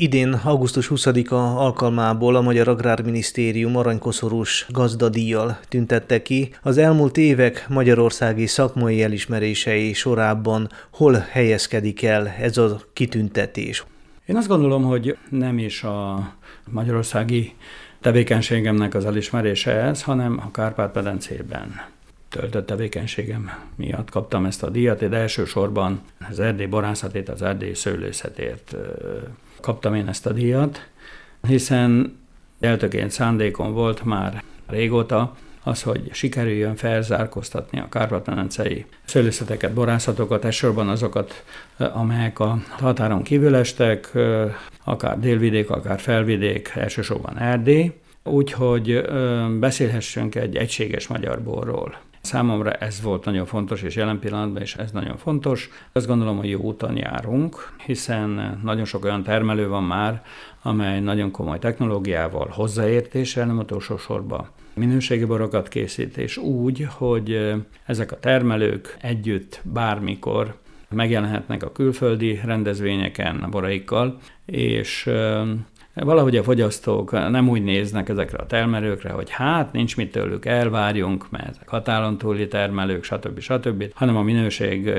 Idén augusztus 20-a alkalmából a Magyar Agrárminisztérium aranykoszorús gazdadíjjal tüntette ki az elmúlt évek magyarországi szakmai elismerései sorában hol helyezkedik el ez a kitüntetés. Én azt gondolom, hogy nem is a magyarországi tevékenységemnek az elismerése ez, hanem a Kárpát-medencében töltött tevékenységem miatt kaptam ezt a díjat, de elsősorban az erdély borászatét, az erdély szőlőszetért kaptam én ezt a díjat, hiszen eltöként szándékom volt már régóta, az, hogy sikerüljön felzárkóztatni a kárpát-medencei szőlőszeteket, borászatokat, elsősorban azokat, amelyek a határon kívül estek, akár délvidék, akár felvidék, elsősorban Erdély, úgyhogy beszélhessünk egy egységes magyar borról. Számomra ez volt nagyon fontos, és jelen pillanatban is ez nagyon fontos. Azt gondolom, hogy jó úton járunk, hiszen nagyon sok olyan termelő van már, amely nagyon komoly technológiával, hozzáértéssel, nem utolsó sorban minőségi borokat készít, és úgy, hogy ezek a termelők együtt bármikor megjelenhetnek a külföldi rendezvényeken a boraikkal, és Valahogy a fogyasztók nem úgy néznek ezekre a termelőkre, hogy hát nincs mit tőlük elvárjunk, mert ezek határon túli termelők, stb. stb., hanem a minőség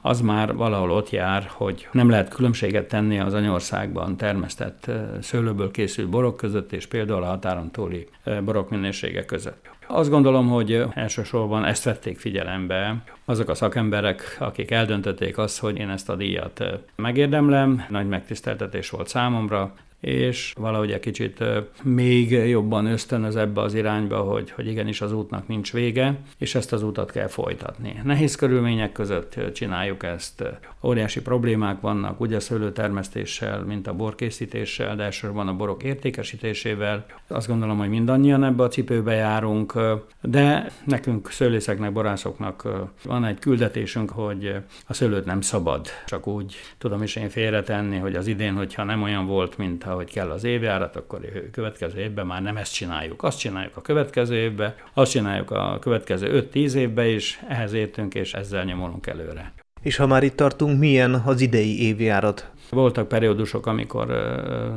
az már valahol ott jár, hogy nem lehet különbséget tenni az anyországban termesztett szőlőből készült borok között, és például a határon túli borok minősége között. Azt gondolom, hogy elsősorban ezt vették figyelembe azok a szakemberek, akik eldöntötték azt, hogy én ezt a díjat megérdemlem. Nagy megtiszteltetés volt számomra, és valahogy egy kicsit még jobban ösztönöz ebbe az irányba, hogy, hogy igenis az útnak nincs vége, és ezt az utat kell folytatni. Nehéz körülmények között csináljuk ezt. Óriási problémák vannak, ugye a szőlőtermesztéssel, mint a borkészítéssel, de elsősorban a borok értékesítésével. Azt gondolom, hogy mindannyian ebbe a cipőbe járunk, de nekünk szőlészeknek, borászoknak van egy küldetésünk, hogy a szőlőt nem szabad csak úgy tudom is én félretenni, hogy az idén, hogyha nem olyan volt, mint ahogy kell az évjárat, akkor a következő évben már nem ezt csináljuk. Azt csináljuk a következő évben, azt csináljuk a következő 5-10 évben is, ehhez értünk, és ezzel nyomolunk előre. És ha már itt tartunk, milyen az idei évjárat? Voltak periódusok, amikor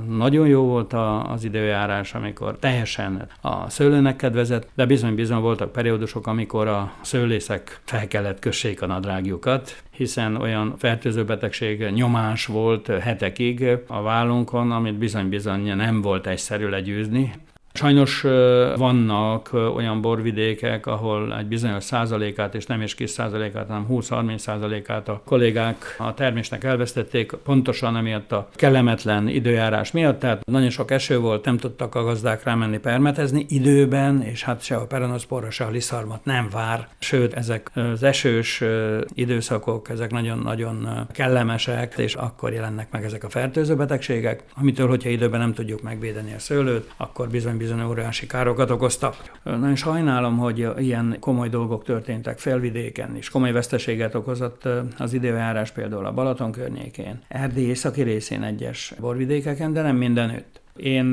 nagyon jó volt az időjárás, amikor teljesen a szőlőnek kedvezett, de bizony-bizony voltak periódusok, amikor a szőlészek fel kellett kössék a nadrágjukat, hiszen olyan fertőző nyomás volt hetekig a vállunkon, amit bizony-bizony nem volt egyszerű legyőzni. Sajnos vannak olyan borvidékek, ahol egy bizonyos százalékát, és nem is kis százalékát, hanem 20-30 százalékát a kollégák a termésnek elvesztették, pontosan emiatt a kellemetlen időjárás miatt, tehát nagyon sok eső volt, nem tudtak a gazdák rámenni permetezni időben, és hát se a perenoszporra, se a liszarmat nem vár, sőt, ezek az esős időszakok, ezek nagyon-nagyon kellemesek, és akkor jelennek meg ezek a fertőző betegségek, amitől, hogyha időben nem tudjuk megvédeni a szőlőt, akkor bizony bizony óriási károkat okoztak. Nagyon sajnálom, hogy ilyen komoly dolgok történtek felvidéken is. Komoly veszteséget okozott az időjárás például a Balaton környékén, Erdély északi részén egyes borvidékeken, de nem mindenütt. Én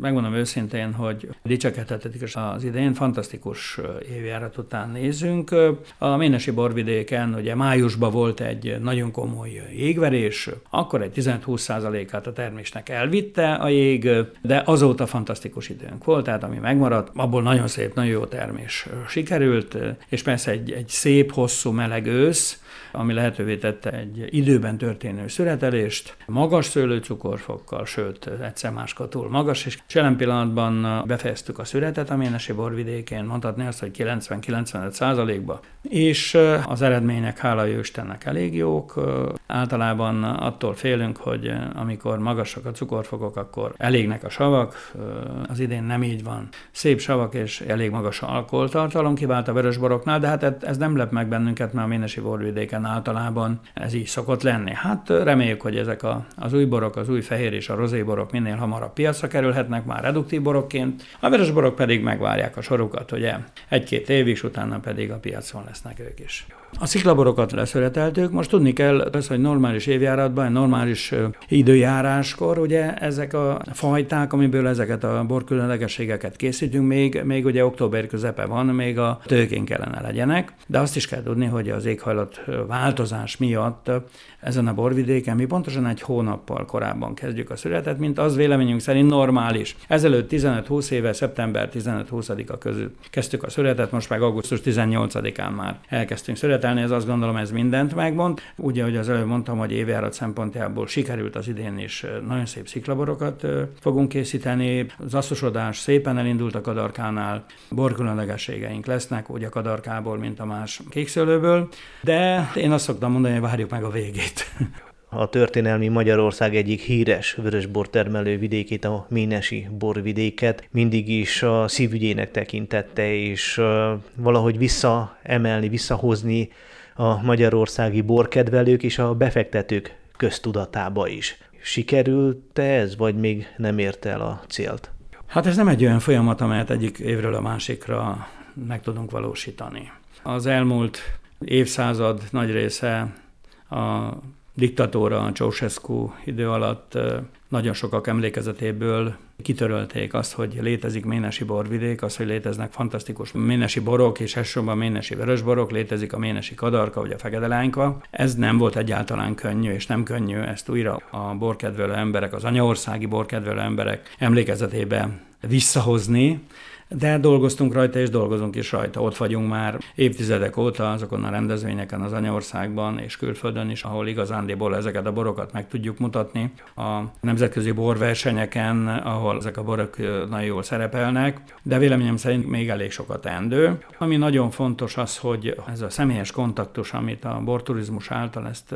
megmondom őszintén, hogy dicsekedhetetik az idején, fantasztikus évjárat után nézünk. A Ménesi borvidéken ugye májusban volt egy nagyon komoly jégverés, akkor egy 15-20%-át a termésnek elvitte a jég, de azóta fantasztikus időnk volt, tehát ami megmaradt, abból nagyon szép, nagyon jó termés sikerült, és persze egy, egy szép, hosszú, meleg ősz, ami lehetővé tette egy időben történő születelést, magas szőlőcukorfokkal, sőt, egyszer máska túl magas, és jelen pillanatban befejeztük a születet a Ménesi borvidékén, mondhatni azt, hogy 90-95 százalékba, és az eredmények, hála jó Istennek elég jók. Általában attól félünk, hogy amikor magasak a cukorfokok, akkor elégnek a savak, az idén nem így van. Szép savak és elég magas alkoholtartalom kivált a vörösboroknál, de hát ez nem lep meg bennünket, mert a Ménesi borvidéken általában ez így szokott lenni. Hát reméljük, hogy ezek a, az új borok, az új fehér és a rozéborok minél hamarabb piacra kerülhetnek már reduktív borokként, a vörös borok pedig megvárják a sorukat, ugye egy-két évig, utána pedig a piacon lesznek ők is. A sziklaborokat leszöreteltük, most tudni kell, az, hogy normális évjáratban, normális időjáráskor, ugye ezek a fajták, amiből ezeket a borkülönlegességeket készítünk, még, még ugye október közepe van, még a tőkén kellene legyenek, de azt is kell tudni, hogy az éghajlat változás miatt ezen a borvidéken mi pontosan egy hónappal korábban kezdjük a születet, mint az véleményünk szerint normális. Ezelőtt 15-20 éve, szeptember 15-20-a között kezdtük a születet, most meg augusztus 18-án már elkezdtünk születelni, ez azt gondolom ez mindent megmond. Ugye, hogy az előbb mondtam, hogy évjárat szempontjából sikerült az idén is nagyon szép sziklaborokat fogunk készíteni. Az asszosodás szépen elindult a kadarkánál, borkülönlegességeink lesznek, úgy a kadarkából, mint a más kékszőlőből, de én azt szoktam mondani, hogy várjuk meg a végét. A történelmi Magyarország egyik híres vörösbor termelő vidékét, a Ménesi borvidéket mindig is a szívügyének tekintette, és valahogy visszaemelni, visszahozni a magyarországi borkedvelők és a befektetők köztudatába is. Sikerült ez, vagy még nem érte el a célt? Hát ez nem egy olyan folyamat, amelyet egyik évről a másikra meg tudunk valósítani. Az elmúlt évszázad nagy része a diktatóra, a Ceausescu idő alatt nagyon sokak emlékezetéből kitörölték azt, hogy létezik Ménesi borvidék, az, hogy léteznek fantasztikus ménesi borok, és elsősorban ménesi vörösborok, létezik a ménesi kadarka, vagy a fegedelányka. Ez nem volt egyáltalán könnyű, és nem könnyű ezt újra a borkedvelő emberek, az anyaországi borkedvelő emberek emlékezetébe visszahozni, de dolgoztunk rajta, és dolgozunk is rajta. Ott vagyunk már évtizedek óta azokon a rendezvényeken az anyaországban és külföldön is, ahol igazándiból ezeket a borokat meg tudjuk mutatni. A nemzetközi borversenyeken, ahol ezek a borok nagyon jól szerepelnek, de véleményem szerint még elég sokat teendő. Ami nagyon fontos az, hogy ez a személyes kontaktus, amit a borturizmus által ezt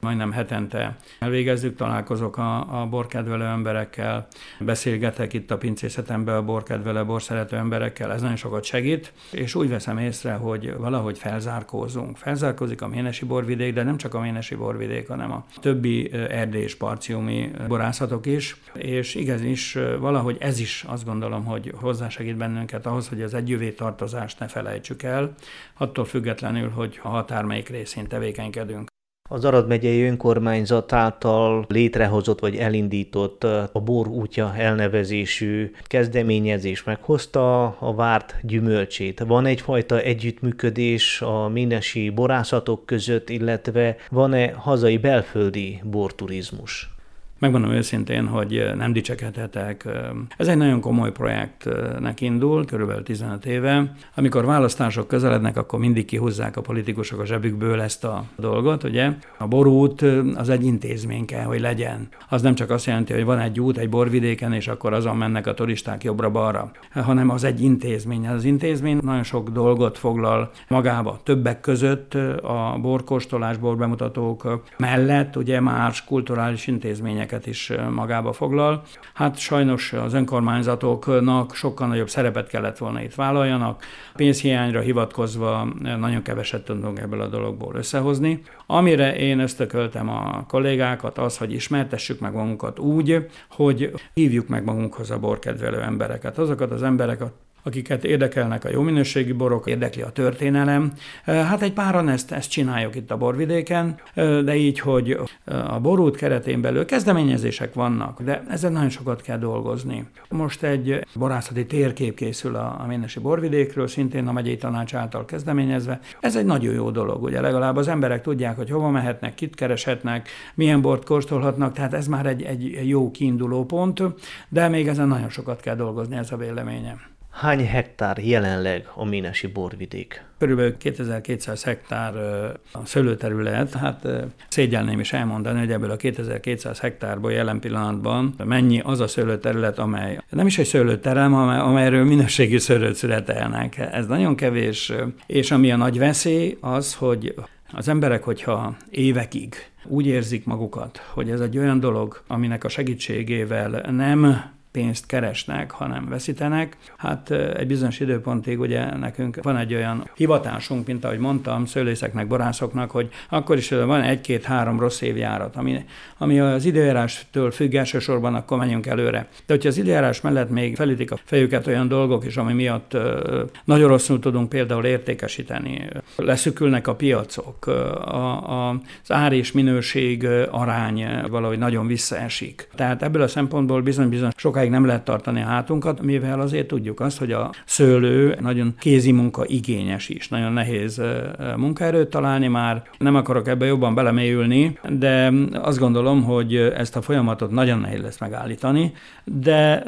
majdnem hetente elvégezzük, találkozok a, a borkedvelő emberekkel, beszélgetek itt a pincészetemben a borkedvelő, borszerető szerető emberekkel, ez nagyon sokat segít, és úgy veszem észre, hogy valahogy felzárkózunk. Felzárkózik a Ménesi borvidék, de nem csak a Ménesi borvidék, hanem a többi erdély és parciumi borászatok is, és igaz is, valahogy ez is azt gondolom, hogy hozzásegít bennünket ahhoz, hogy az együvé tartozást ne felejtsük el, attól függetlenül, hogy a határ melyik részén tevékenykedünk. Az Arad megyei önkormányzat által létrehozott vagy elindított a Bor útja elnevezésű kezdeményezés meghozta a várt gyümölcsét. Van egyfajta együttműködés a minesi borászatok között, illetve van-e hazai belföldi borturizmus? Megmondom őszintén, hogy nem dicsekedhetek. Ez egy nagyon komoly projektnek indul, körülbelül 15 éve. Amikor választások közelednek, akkor mindig kihúzzák a politikusok a zsebükből ezt a dolgot, ugye? A borút az egy intézmény kell, hogy legyen. Az nem csak azt jelenti, hogy van egy út egy borvidéken, és akkor azon mennek a turisták jobbra-balra, hanem az egy intézmény. Az intézmény nagyon sok dolgot foglal magába. Többek között a borkóstolás, borbemutatók mellett ugye más kulturális intézmények területeket is magába foglal. Hát sajnos az önkormányzatoknak sokkal nagyobb szerepet kellett volna itt vállaljanak. Pénzhiányra hivatkozva nagyon keveset tudunk ebből a dologból összehozni. Amire én ösztököltem a kollégákat, az, hogy ismertessük meg magunkat úgy, hogy hívjuk meg magunkhoz a borkedvelő embereket. Azokat az embereket, akiket érdekelnek a jó minőségi borok, érdekli a történelem. Hát egy páran ezt, ezt csináljuk itt a borvidéken, de így, hogy a borút keretén belül kezdeményezések vannak, de ezen nagyon sokat kell dolgozni. Most egy borászati térkép készül a, a Ménesi borvidékről, szintén a megyei tanács által kezdeményezve. Ez egy nagyon jó dolog, ugye legalább az emberek tudják, hogy hova mehetnek, kit kereshetnek, milyen bort kóstolhatnak, tehát ez már egy, egy jó kiinduló pont, de még ezen nagyon sokat kell dolgozni, ez a véleményem. Hány hektár jelenleg a Ménesi borvidék? Körülbelül 2200 hektár a szőlőterület. Hát szégyelném is elmondani, hogy ebből a 2200 hektárból jelen pillanatban mennyi az a szőlőterület, amely nem is egy szőlőterem, amelyről minőségi szőlőt születelnek. Ez nagyon kevés, és ami a nagy veszély az, hogy az emberek, hogyha évekig úgy érzik magukat, hogy ez egy olyan dolog, aminek a segítségével nem pénzt keresnek, hanem veszítenek. Hát egy bizonyos időpontig ugye nekünk van egy olyan hivatásunk, mint ahogy mondtam, szőlészeknek, borászoknak, hogy akkor is van egy-két-három rossz évjárat, ami, ami az időjárástól függ elsősorban, akkor menjünk előre. De hogyha az időjárás mellett még felütik a fejüket olyan dolgok is, ami miatt nagyon rosszul tudunk például értékesíteni, leszükülnek a piacok, a, a, az ár és minőség arány valahogy nagyon visszaesik. Tehát ebből a szempontból bizony-bizony sokáig nem lehet tartani a hátunkat, mivel azért tudjuk azt, hogy a szőlő nagyon kézi munka igényes is, nagyon nehéz munkaerőt találni már. Nem akarok ebbe jobban belemélyülni, de azt gondolom, hogy ezt a folyamatot nagyon nehéz lesz megállítani, de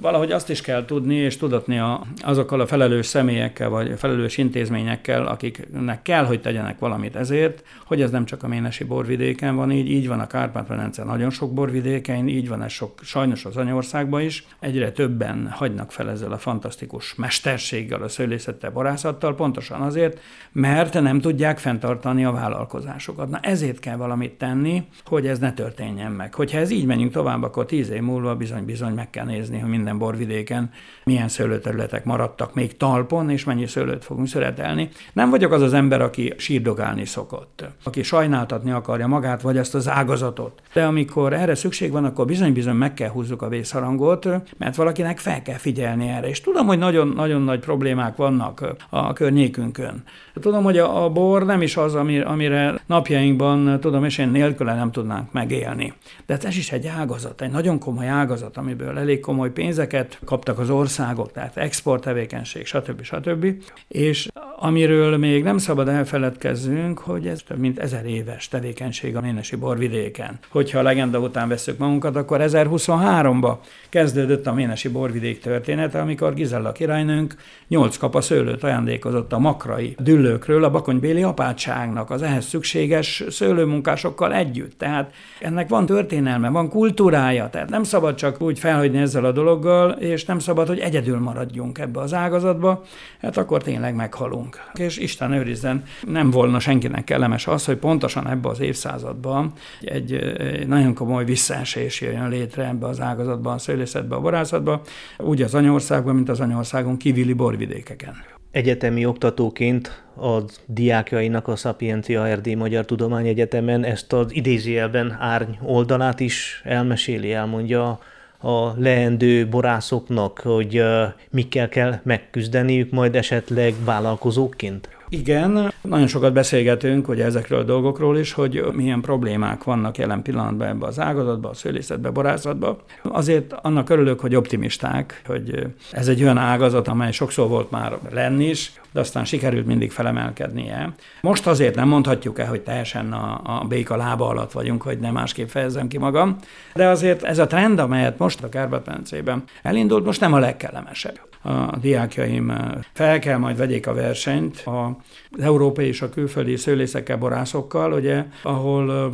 valahogy azt is kell tudni és tudatni a, azokkal a felelős személyekkel, vagy felelős intézményekkel, akiknek kell, hogy tegyenek valamit ezért, hogy ez nem csak a Ménesi borvidéken van így, így van a Kárpát-medence nagyon sok borvidékein, így van ez sok, sajnos az anyországban is. Egyre többen hagynak fel ezzel a fantasztikus mesterséggel, a szőlészettel, borászattal, pontosan azért, mert nem tudják fenntartani a vállalkozásokat. Na ezért kell valamit tenni, hogy ez ne történjen meg. Hogyha ez így menjünk tovább, akkor tíz év múlva bizony-bizony meg kell nézni, hogy minden borvidéken milyen szőlőterületek maradtak még talpon, és mennyi szőlőt fogunk születelni. Nem vagyok az az ember, aki sírdogálni szokott, aki sajnáltatni akarja magát, vagy azt az ágazatot. De amikor erre szükség van, akkor bizony-bizony meg kell húzzuk a vészharangot, mert valakinek fel kell figyelni erre. És tudom, hogy nagyon-nagyon nagy problémák vannak a környékünkön. Tudom, hogy a, bor nem is az, amire napjainkban, tudom, és én nélküle nem tudnánk megélni. De ez is egy ágazat, egy nagyon komoly ágazat, amiből elég komoly pénzeket kaptak az országok, tehát export tevékenység, stb. stb. És amiről még nem szabad elfeledkezzünk, hogy ez több mint ezer éves tevékenység a Ménesi borvidéken. Hogyha a legenda után veszük magunkat, akkor 1023-ba kezdődött a Ménesi borvidék története, amikor Gizella királynőnk nyolc kapa szőlőt ajándékozott a makrai düllőkről a bakonybéli apátságnak az ehhez szükséges szőlőmunkásokkal együtt. Tehát ennek van történelme, van kultúrája, tehát nem szabad csak úgy felhagyni ezzel a dologgal, és nem szabad, hogy egyedül maradjunk ebbe az ágazatba, hát akkor tényleg meghalunk. És Isten őrizzen, nem volna senkinek kellemes az, hogy pontosan ebbe az évszázadban egy, egy nagyon komoly visszaesés jön létre ebbe az ágazatban, a szőlészetbe, a borászatba, úgy az anyországban, mint az anyországon kívüli borvidékeken. Egyetemi oktatóként a diákjainak a Szapiencia Erdély Magyar Tudományegyetemen ezt az idézőjelben árny oldalát is elmeséli, elmondja a leendő borászoknak, hogy mikkel kell megküzdeniük majd esetleg vállalkozóként? Igen, nagyon sokat beszélgetünk ugye ezekről a dolgokról is, hogy milyen problémák vannak jelen pillanatban ebbe az ágazatban, a szőlészetbe, borászatba. Azért annak örülök, hogy optimisták, hogy ez egy olyan ágazat, amely sokszor volt már lenni is, de aztán sikerült mindig felemelkednie. Most azért nem mondhatjuk el, hogy teljesen a, a béka lába alatt vagyunk, hogy nem másképp fejezem ki magam, de azért ez a trend, amelyet most a Kárpát-medencében elindult, most nem a legkellemesebb. A diákjaim fel kell majd vegyék a versenyt az európai és a külföldi szőlészekkel, borászokkal, ugye, ahol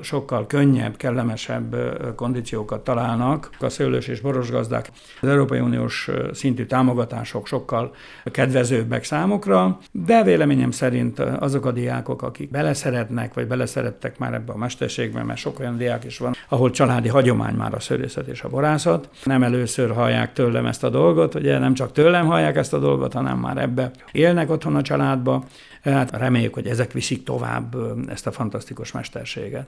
sokkal könnyebb, kellemesebb kondíciókat találnak a szőlős és boros gazdák. Az Európai Uniós szintű támogatások sokkal kedvezőbbek számukra, de véleményem szerint azok a diákok, akik beleszeretnek, vagy beleszerettek már ebbe a mesterségbe, mert sok olyan diák is van, ahol családi hagyomány már a szőlészet és a borászat. Nem először hallják tőlem ezt a dolgot, ugye nem csak tőlem hallják ezt a dolgot, hanem már ebbe élnek otthon a családba. Hát reméljük, hogy ezek viszik tovább ezt a fantasztikus mesterséget.